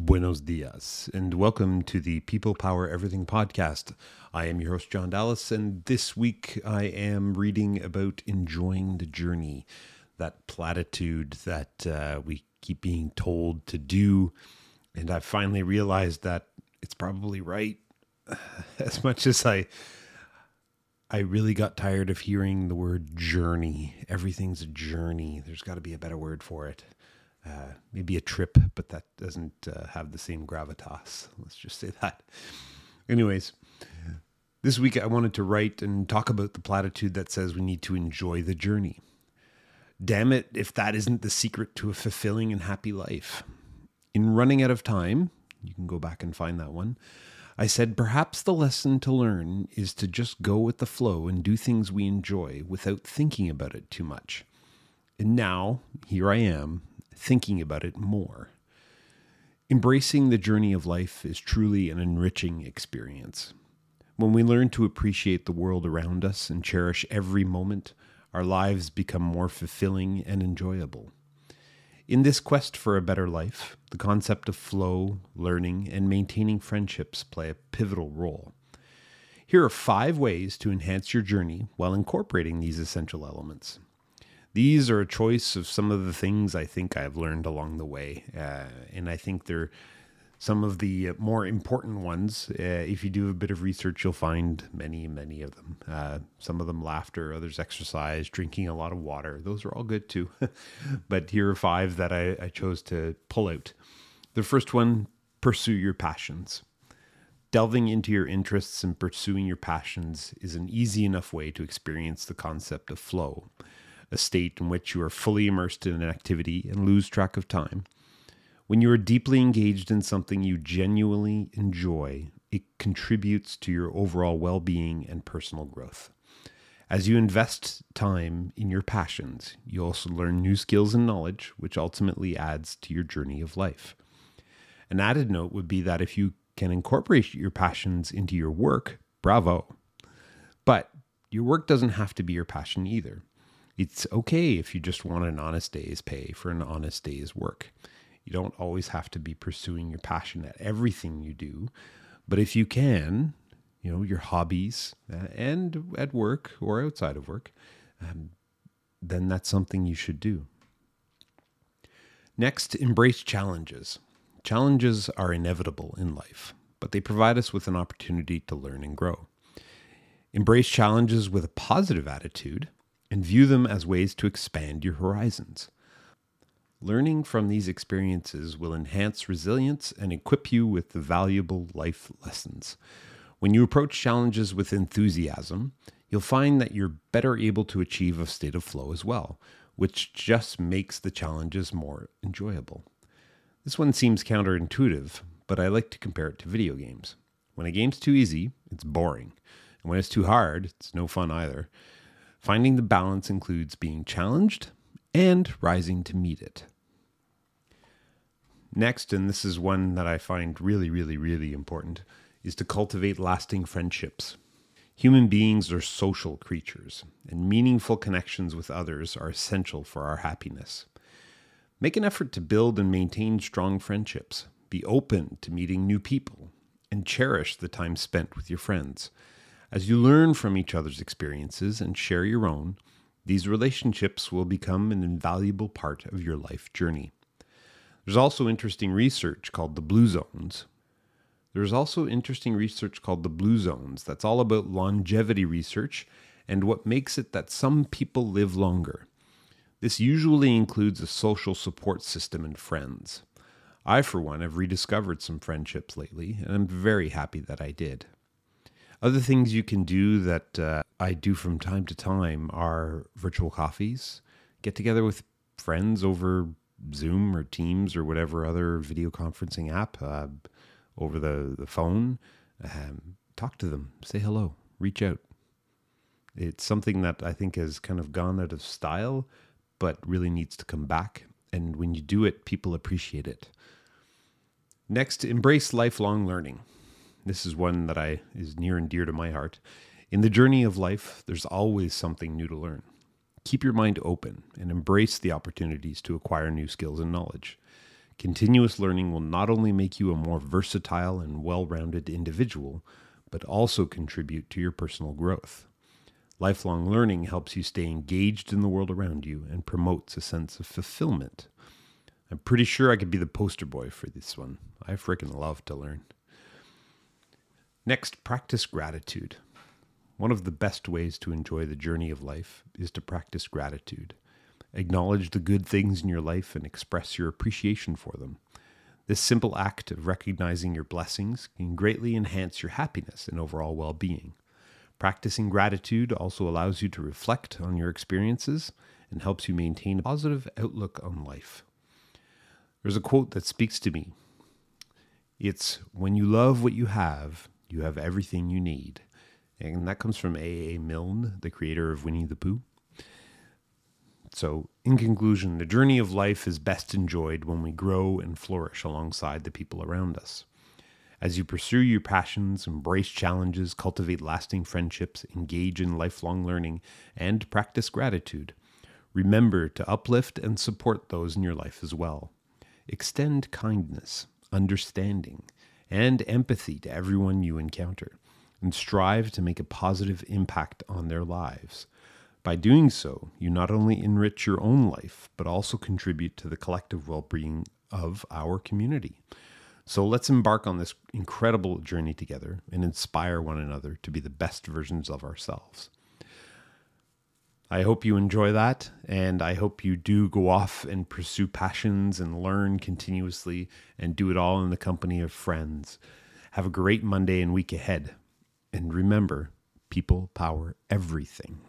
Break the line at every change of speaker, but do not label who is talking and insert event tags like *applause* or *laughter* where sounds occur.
Buenos dias, and welcome to the People Power Everything podcast. I am your host, John Dallas, and this week I am reading about enjoying the journey, that platitude that uh, we keep being told to do. And I finally realized that it's probably right. *sighs* As much as I. I really got tired of hearing the word journey. Everything's a journey. There's got to be a better word for it uh, maybe a trip, but that doesn't uh, have the same gravitas. Let's just say that. Anyways, this week I wanted to write and talk about the platitude that says we need to enjoy the journey. Damn it, if that isn't the secret to a fulfilling and happy life. In Running Out of Time, you can go back and find that one. I said perhaps the lesson to learn is to just go with the flow and do things we enjoy without thinking about it too much. And now, here I am, thinking about it more. Embracing the journey of life is truly an enriching experience. When we learn to appreciate the world around us and cherish every moment, our lives become more fulfilling and enjoyable. In this quest for a better life, the concept of flow, learning, and maintaining friendships play a pivotal role. Here are five ways to enhance your journey while incorporating these essential elements. These are a choice of some of the things I think I've learned along the way. Uh, and I think they're some of the more important ones. Uh, if you do a bit of research, you'll find many, many of them. Uh, some of them laughter, others exercise, drinking a lot of water. Those are all good too. *laughs* but here are five that I, I chose to pull out. The first one pursue your passions. Delving into your interests and pursuing your passions is an easy enough way to experience the concept of flow a state in which you are fully immersed in an activity and lose track of time. When you are deeply engaged in something you genuinely enjoy, it contributes to your overall well being and personal growth. As you invest time in your passions, you also learn new skills and knowledge, which ultimately adds to your journey of life. An added note would be that if you can incorporate your passions into your work, bravo. But your work doesn't have to be your passion either. It's okay if you just want an honest day's pay for an honest day's work. You don't always have to be pursuing your passion at everything you do, but if you can, you know, your hobbies uh, and at work or outside of work, um, then that's something you should do. Next, embrace challenges. Challenges are inevitable in life, but they provide us with an opportunity to learn and grow. Embrace challenges with a positive attitude and view them as ways to expand your horizons. Learning from these experiences will enhance resilience and equip you with the valuable life lessons. When you approach challenges with enthusiasm, you'll find that you're better able to achieve a state of flow as well, which just makes the challenges more enjoyable. This one seems counterintuitive, but I like to compare it to video games. When a game's too easy, it's boring. And when it's too hard, it's no fun either. Finding the balance includes being challenged and rising to meet it. Next, and this is one that I find really, really, really important, is to cultivate lasting friendships. Human beings are social creatures, and meaningful connections with others are essential for our happiness. Make an effort to build and maintain strong friendships. Be open to meeting new people, and cherish the time spent with your friends. As you learn from each other's experiences and share your own, these relationships will become an invaluable part of your life journey. There's also interesting research called the Blue Zones. There's also interesting research called the Blue Zones that's all about longevity research and what makes it that some people live longer. This usually includes a social support system and friends. I, for one, have rediscovered some friendships lately, and I'm very happy that I did. Other things you can do that uh, I do from time to time are virtual coffees, get together with friends over Zoom or Teams or whatever other video conferencing app uh, over the, the phone. Um, talk to them, say hello, reach out. It's something that I think has kind of gone out of style, but really needs to come back. And when you do it, people appreciate it. Next, embrace lifelong learning. This is one that I is near and dear to my heart. In the journey of life, there's always something new to learn. Keep your mind open and embrace the opportunities to acquire new skills and knowledge. Continuous learning will not only make you a more versatile and well rounded individual, but also contribute to your personal growth. Lifelong learning helps you stay engaged in the world around you and promotes a sense of fulfillment. I'm pretty sure I could be the poster boy for this one. I freaking love to learn. Next, practice gratitude. One of the best ways to enjoy the journey of life is to practice gratitude. Acknowledge the good things in your life and express your appreciation for them. This simple act of recognizing your blessings can greatly enhance your happiness and overall well being. Practicing gratitude also allows you to reflect on your experiences and helps you maintain a positive outlook on life. There's a quote that speaks to me. It's when you love what you have, you have everything you need. And that comes from A.A. Milne, the creator of Winnie the Pooh. So, in conclusion, the journey of life is best enjoyed when we grow and flourish alongside the people around us. As you pursue your passions, embrace challenges, cultivate lasting friendships, engage in lifelong learning, and practice gratitude, remember to uplift and support those in your life as well. Extend kindness, understanding, and empathy to everyone you encounter, and strive to make a positive impact on their lives. By doing so, you not only enrich your own life, but also contribute to the collective well being of our community. So let's embark on this incredible journey together and inspire one another to be the best versions of ourselves. I hope you enjoy that, and I hope you do go off and pursue passions and learn continuously and do it all in the company of friends. Have a great Monday and week ahead. And remember, people power everything.